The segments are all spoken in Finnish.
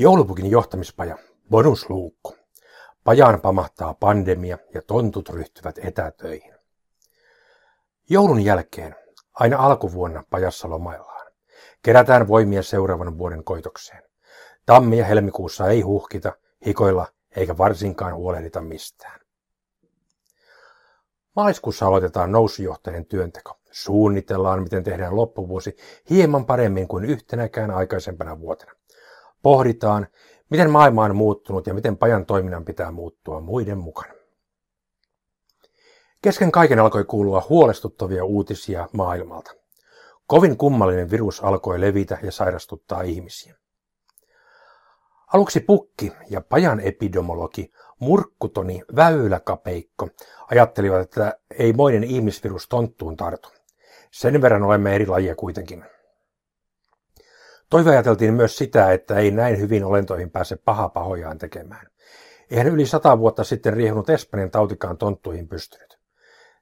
Joulupukin johtamispaja, bonusluukku. Pajaan pamahtaa pandemia ja tontut ryhtyvät etätöihin. Joulun jälkeen, aina alkuvuonna pajassa lomaillaan. Kerätään voimia seuraavan vuoden koitokseen. Tammi- ja helmikuussa ei huhkita, hikoilla eikä varsinkaan huolehdita mistään. Maaliskuussa aloitetaan nousujohtainen työnteko. Suunnitellaan, miten tehdään loppuvuosi hieman paremmin kuin yhtenäkään aikaisempana vuotena. Pohditaan, miten maailma on muuttunut ja miten pajan toiminnan pitää muuttua muiden mukana. Kesken kaiken alkoi kuulua huolestuttavia uutisia maailmalta. Kovin kummallinen virus alkoi levitä ja sairastuttaa ihmisiä. Aluksi pukki ja pajan epidemiologi Murkkutoni Väyläkapeikko ajattelivat, että ei moinen ihmisvirus tonttuun tartu. Sen verran olemme eri lajia kuitenkin. Toive ajateltiin myös sitä, että ei näin hyvin olentoihin pääse paha pahojaan tekemään. Eihän yli sata vuotta sitten riehunut Espanjan tautikaan tonttuihin pystynyt.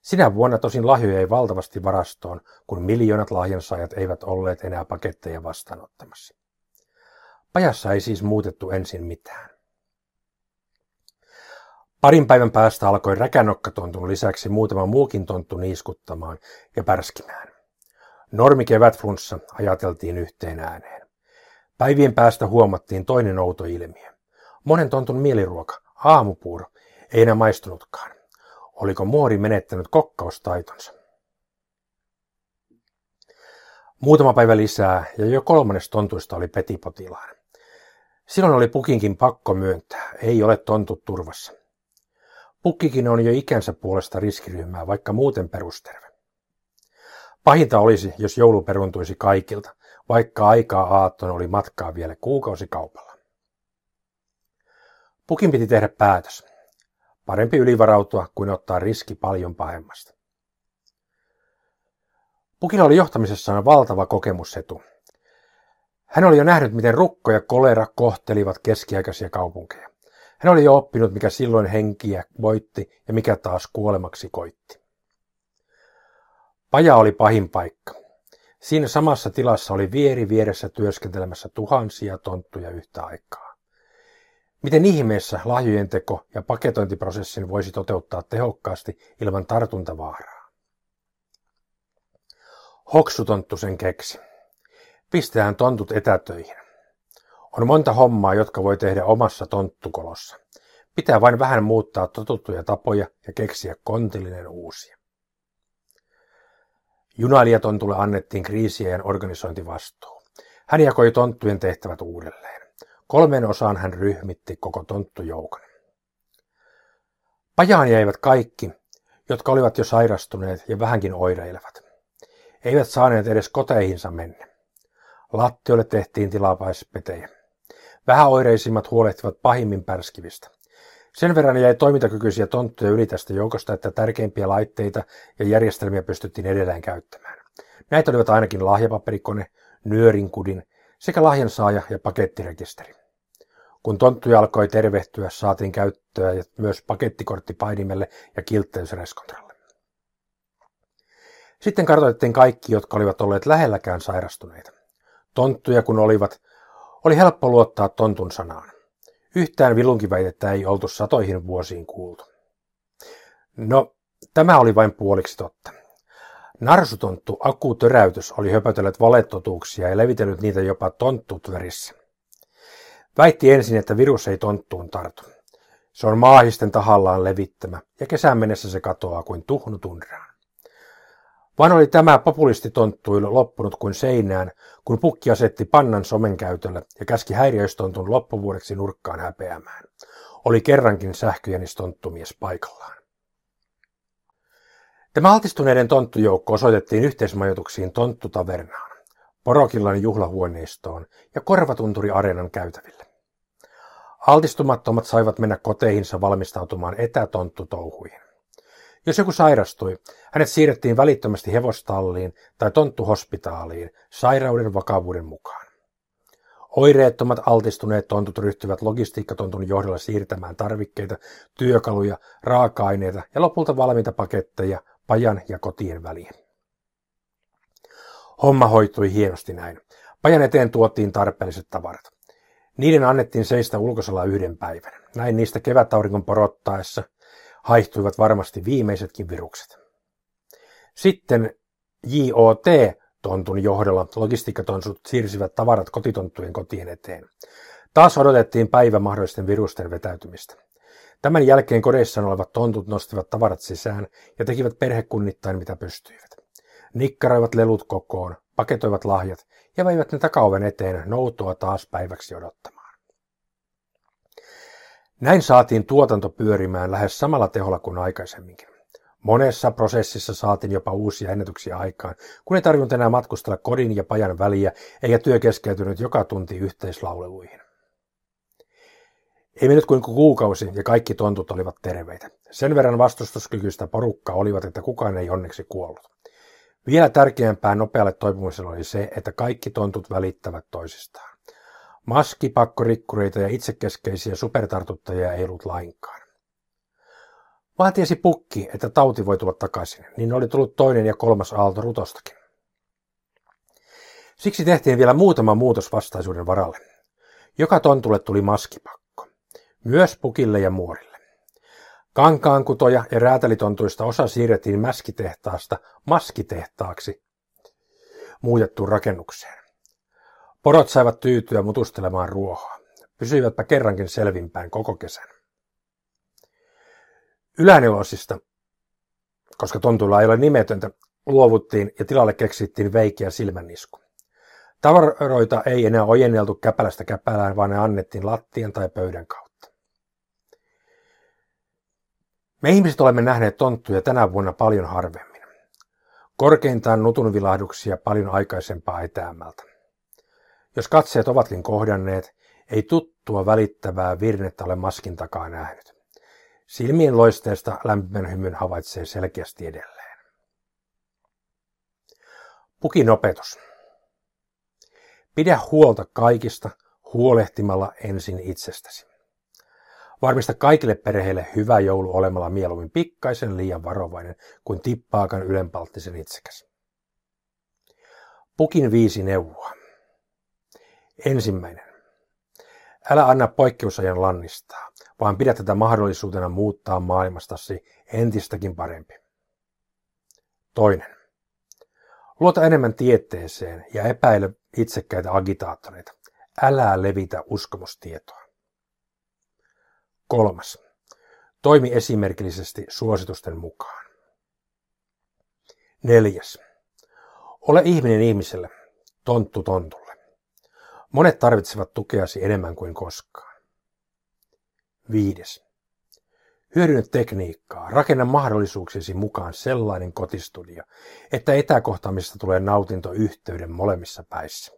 Sinä vuonna tosin lahjoja ei valtavasti varastoon, kun miljoonat lahjansaajat eivät olleet enää paketteja vastaanottamassa. Pajassa ei siis muutettu ensin mitään. Parin päivän päästä alkoi räkänokkatontun lisäksi muutama muukin tonttu niiskuttamaan ja pärskimään. Normi kevätflunssa ajateltiin yhteen ääneen. Päivien päästä huomattiin toinen outo ilmiö. Monen tontun mieliruoka, aamupuuro, ei enää maistunutkaan. Oliko muori menettänyt kokkaustaitonsa? Muutama päivä lisää ja jo kolmannes tontuista oli petipotilaan. Silloin oli pukinkin pakko myöntää, ei ole tontut turvassa. Pukkikin on jo ikänsä puolesta riskiryhmää, vaikka muuten perusterve. Pahinta olisi, jos joulu peruntuisi kaikilta, vaikka aikaa aatton oli matkaa vielä kuukausikaupalla. Pukin piti tehdä päätös. Parempi ylivarautua kuin ottaa riski paljon pahemmasta. Pukilla oli johtamisessaan valtava kokemusetu. Hän oli jo nähnyt, miten rukko ja kolera kohtelivat keskiaikaisia kaupunkeja. Hän oli jo oppinut, mikä silloin henkiä voitti ja mikä taas kuolemaksi koitti. Paja oli pahin paikka. Siinä samassa tilassa oli vieri vieressä työskentelemässä tuhansia tonttuja yhtä aikaa. Miten ihmeessä lahjojen teko ja paketointiprosessin voisi toteuttaa tehokkaasti ilman tartuntavaaraa? Hoksutonttu sen keksi. Pisteään tontut etätöihin. On monta hommaa, jotka voi tehdä omassa tonttukolossa. Pitää vain vähän muuttaa totuttuja tapoja ja keksiä kontillinen uusia. Junailijatontulle annettiin kriisiajan organisointivastuu. Hän jakoi tonttujen tehtävät uudelleen. Kolmeen osaan hän ryhmitti koko tonttujoukon. Pajaan jäivät kaikki, jotka olivat jo sairastuneet ja vähänkin oireilevat. Eivät saaneet edes koteihinsa mennä. Lattioille tehtiin tilapäispetejä. Vähäoireisimmat huolehtivat pahimmin pärskivistä. Sen verran jäi toimintakykyisiä tonttuja yli tästä joukosta, että tärkeimpiä laitteita ja järjestelmiä pystyttiin edelleen käyttämään. Näitä olivat ainakin lahjapaperikone, nyörinkudin sekä lahjansaaja ja pakettirekisteri. Kun tonttuja alkoi tervehtyä, saatiin käyttöä myös pakettikortti painimelle ja kiltteysreskontralle. Sitten kartoitettiin kaikki, jotka olivat olleet lähelläkään sairastuneita. Tonttuja kun olivat, oli helppo luottaa tontun sanaan. Yhtään vilunkiväitettä ei oltu satoihin vuosiin kuultu. No, tämä oli vain puoliksi totta. Narsutonttu Aku Töräytys oli höpötellyt valetotuuksia ja levitellyt niitä jopa tonttutverissä. Väitti ensin, että virus ei tonttuun tartu. Se on maahisten tahallaan levittämä ja kesän mennessä se katoaa kuin tuhnu tunraan. Vaan oli tämä populistitonttuilu loppunut kuin seinään, kun pukki asetti pannan somen käytölle ja käski häiriöistontun loppuvuodeksi nurkkaan häpeämään. Oli kerrankin sähköjänistonttumies paikallaan. Tämä altistuneiden tonttujoukko osoitettiin yhteismajoituksiin Tonttutavernaan, Porokillan juhlahuoneistoon ja Korvatunturi Areenan käytäville. Altistumattomat saivat mennä koteihinsa valmistautumaan etätonttutouhuihin. Jos joku sairastui, hänet siirrettiin välittömästi hevostalliin tai tonttuhospitaaliin sairauden vakavuuden mukaan. Oireettomat altistuneet tontut ryhtyvät logistiikkatontun johdolla siirtämään tarvikkeita, työkaluja, raaka-aineita ja lopulta valmiita paketteja pajan ja kotien väliin. Homma hoitui hienosti näin. Pajan eteen tuotiin tarpeelliset tavarat. Niiden annettiin seistä ulkosalla yhden päivän. Näin niistä kevätauringon porottaessa haihtuivat varmasti viimeisetkin virukset. Sitten JOT tontun johdolla logistiikkatonsut siirsivät tavarat kotitonttujen kotien eteen. Taas odotettiin päivä mahdollisten virusten vetäytymistä. Tämän jälkeen kodeissaan olevat tontut nostivat tavarat sisään ja tekivät perhekunnittain mitä pystyivät. Nikkaroivat lelut kokoon, paketoivat lahjat ja veivät ne takaoven eteen noutoa taas päiväksi odottamaan. Näin saatiin tuotanto pyörimään lähes samalla teholla kuin aikaisemminkin. Monessa prosessissa saatiin jopa uusia ennätyksiä aikaan, kun ei tarvinnut enää matkustella kodin ja pajan väliä, eikä työ keskeytynyt joka tunti yhteislauleluihin. Ei mennyt kuin kuukausi ja kaikki tontut olivat terveitä. Sen verran vastustuskykyistä porukkaa olivat, että kukaan ei onneksi kuollut. Vielä tärkeämpää nopealle toipumiselle oli se, että kaikki tontut välittävät toisistaan. Maskipakkorikkureita ja itsekeskeisiä supertartuttajia ei ollut lainkaan. Vaan tiesi pukki, että tauti voi tulla takaisin, niin oli tullut toinen ja kolmas aalto rutostakin. Siksi tehtiin vielä muutama muutos vastaisuuden varalle. Joka tontulle tuli maskipakko. Myös pukille ja muorille. Kankaankutoja ja räätälitontuista osa siirrettiin mäskitehtaasta maskitehtaaksi muutettuun rakennukseen. Porot saivat tyytyä mutustelemaan ruohoa. Pysyivätpä kerrankin selvimpään koko kesän. Ylänilosista, koska tontuilla ei ole nimetöntä, luovuttiin ja tilalle keksittiin veikiä silmännisku. Tavaroita ei enää ojenneltu käpälästä käpälään, vaan ne annettiin lattian tai pöydän kautta. Me ihmiset olemme nähneet tonttuja tänä vuonna paljon harvemmin. Korkeintaan nutunvilahduksia paljon aikaisempaa etäämältä. Jos katseet ovatkin kohdanneet, ei tuttua välittävää virnettä ole maskin takaa nähnyt. Silmien loisteesta lämpimän hymyn havaitsee selkeästi edelleen. Pukin opetus. Pidä huolta kaikista huolehtimalla ensin itsestäsi. Varmista kaikille perheille hyvä joulu olemalla mieluummin pikkaisen liian varovainen kuin tippaakan ylenpalttisen itsekäs. Pukin viisi neuvoa. Ensimmäinen. Älä anna poikkeusajan lannistaa, vaan pidä tätä mahdollisuutena muuttaa maailmastasi entistäkin parempi. Toinen. Luota enemmän tieteeseen ja epäile itsekkäitä agitaattoreita. Älä levitä uskomustietoa. Kolmas. Toimi esimerkillisesti suositusten mukaan. Neljäs. Ole ihminen ihmiselle, tonttu tontulle. Monet tarvitsevat tukeasi enemmän kuin koskaan. Viides. Hyödynnä tekniikkaa, rakenna mahdollisuuksiesi mukaan sellainen kotistudio, että etäkohtaamisesta tulee nautinto yhteyden molemmissa päissä.